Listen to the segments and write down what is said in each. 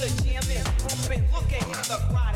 the jam is pumping. Look at him, the crowd.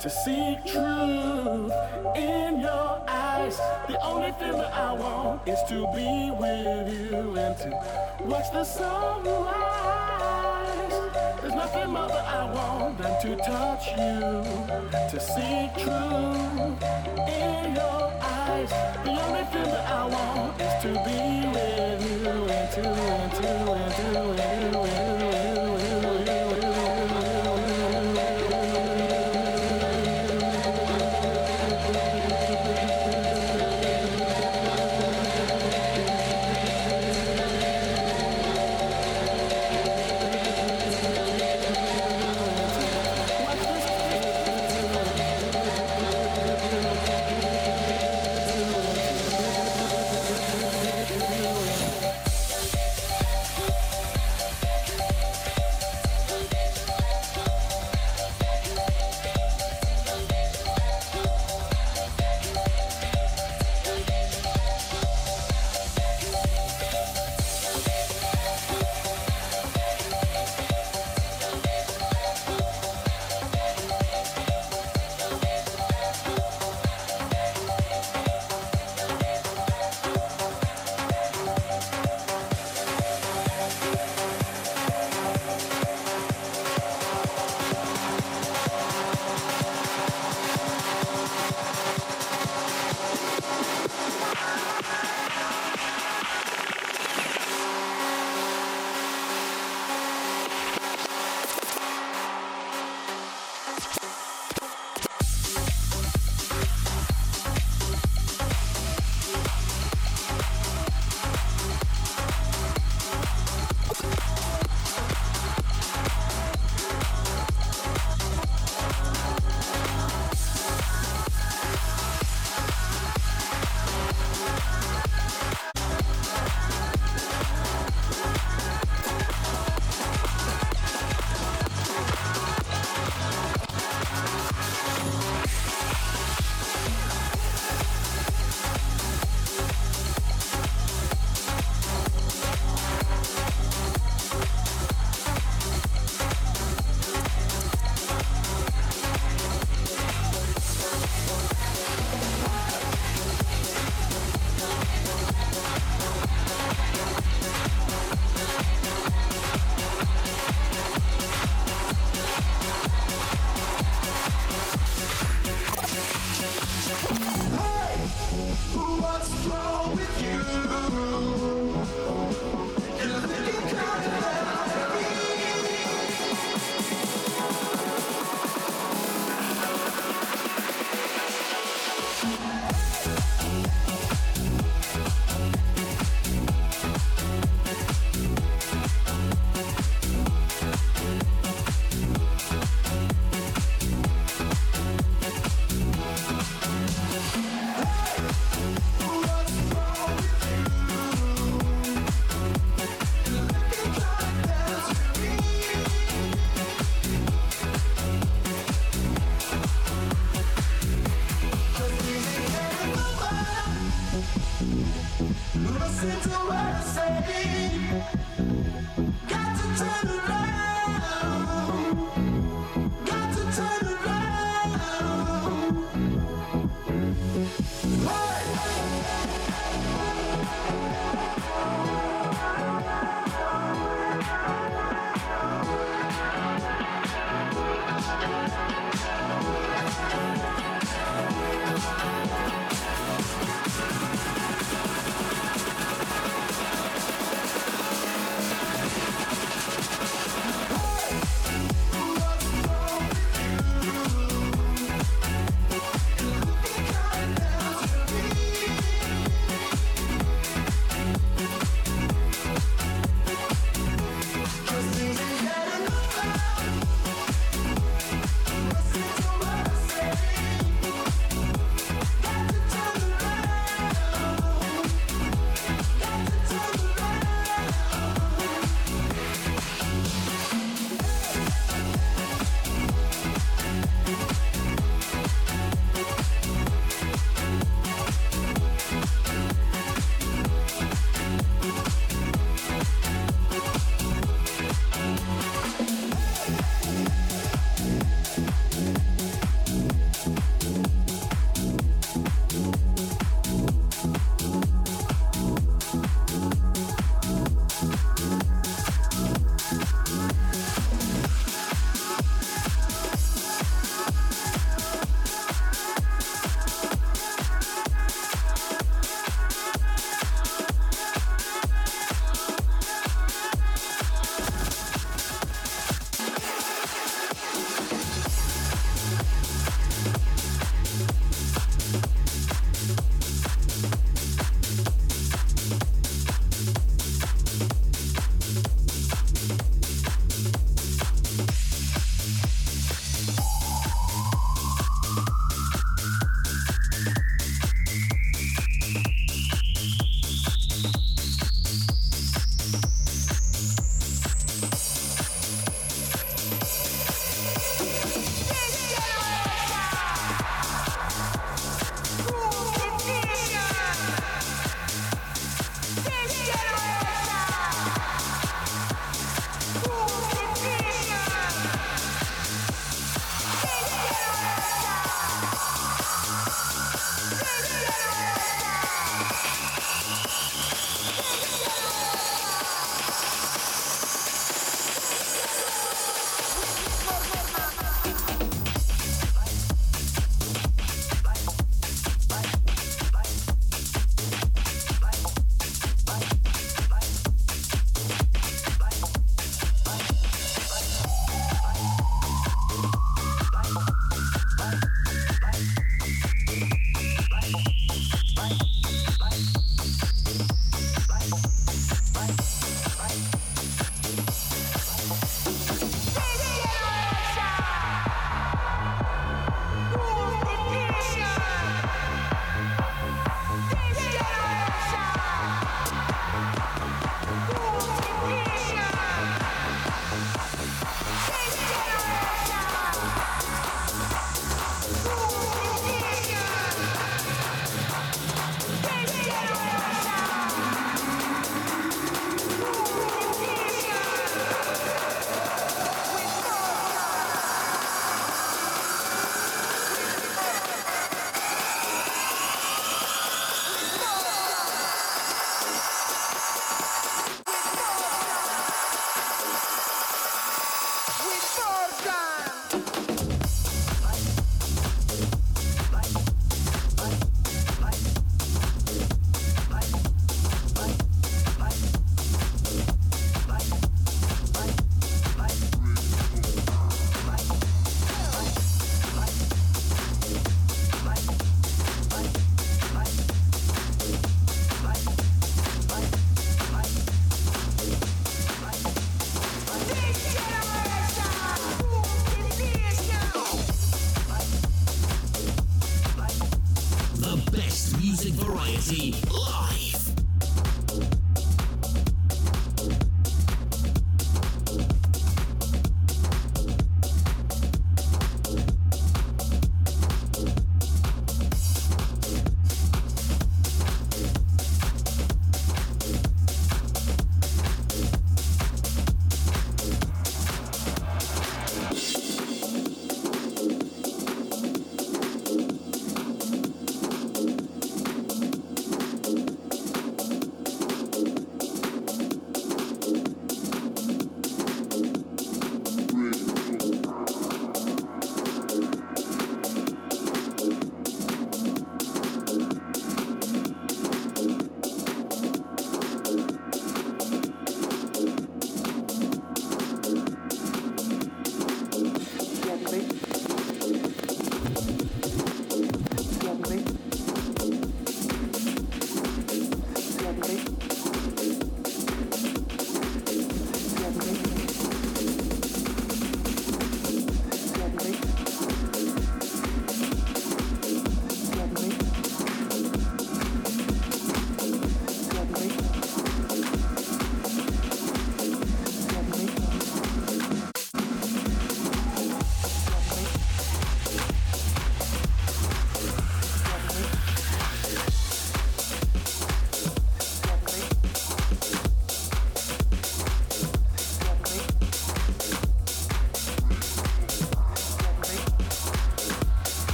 To see truth in your eyes. The only thing that I want is to be with you and to watch the sunrise. There's nothing more that I want than to touch you, to see truth in your eyes. The only thing that I want is to be with you and to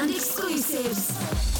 and exclusives.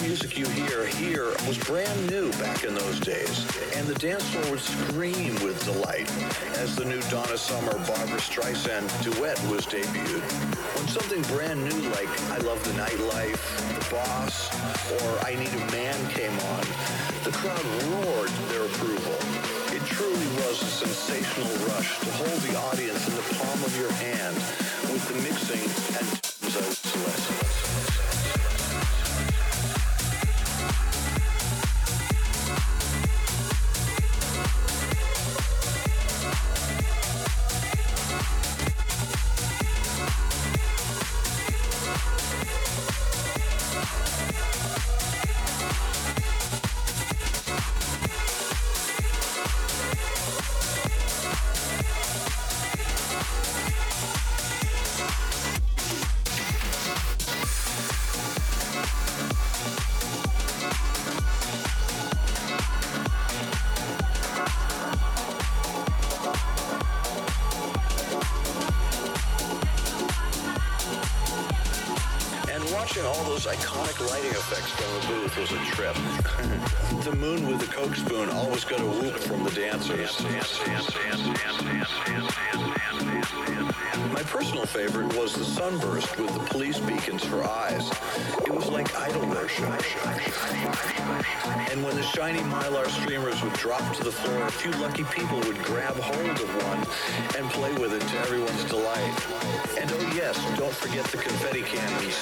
music you hear here was brand new back in those days, and the dance floor would scream with delight as the new Donna Summer Barbra Streisand duet was debuted. When something brand new like I Love the Nightlife, The Boss, or I Need a Man came on, the crowd roared their approval. It truly was a sensational rush to hold the audience in the palm of your hand with the mixing and Celeste. few lucky people would grab hold of one and play with it to everyone's delight. And oh yes, don't forget the confetti cannons.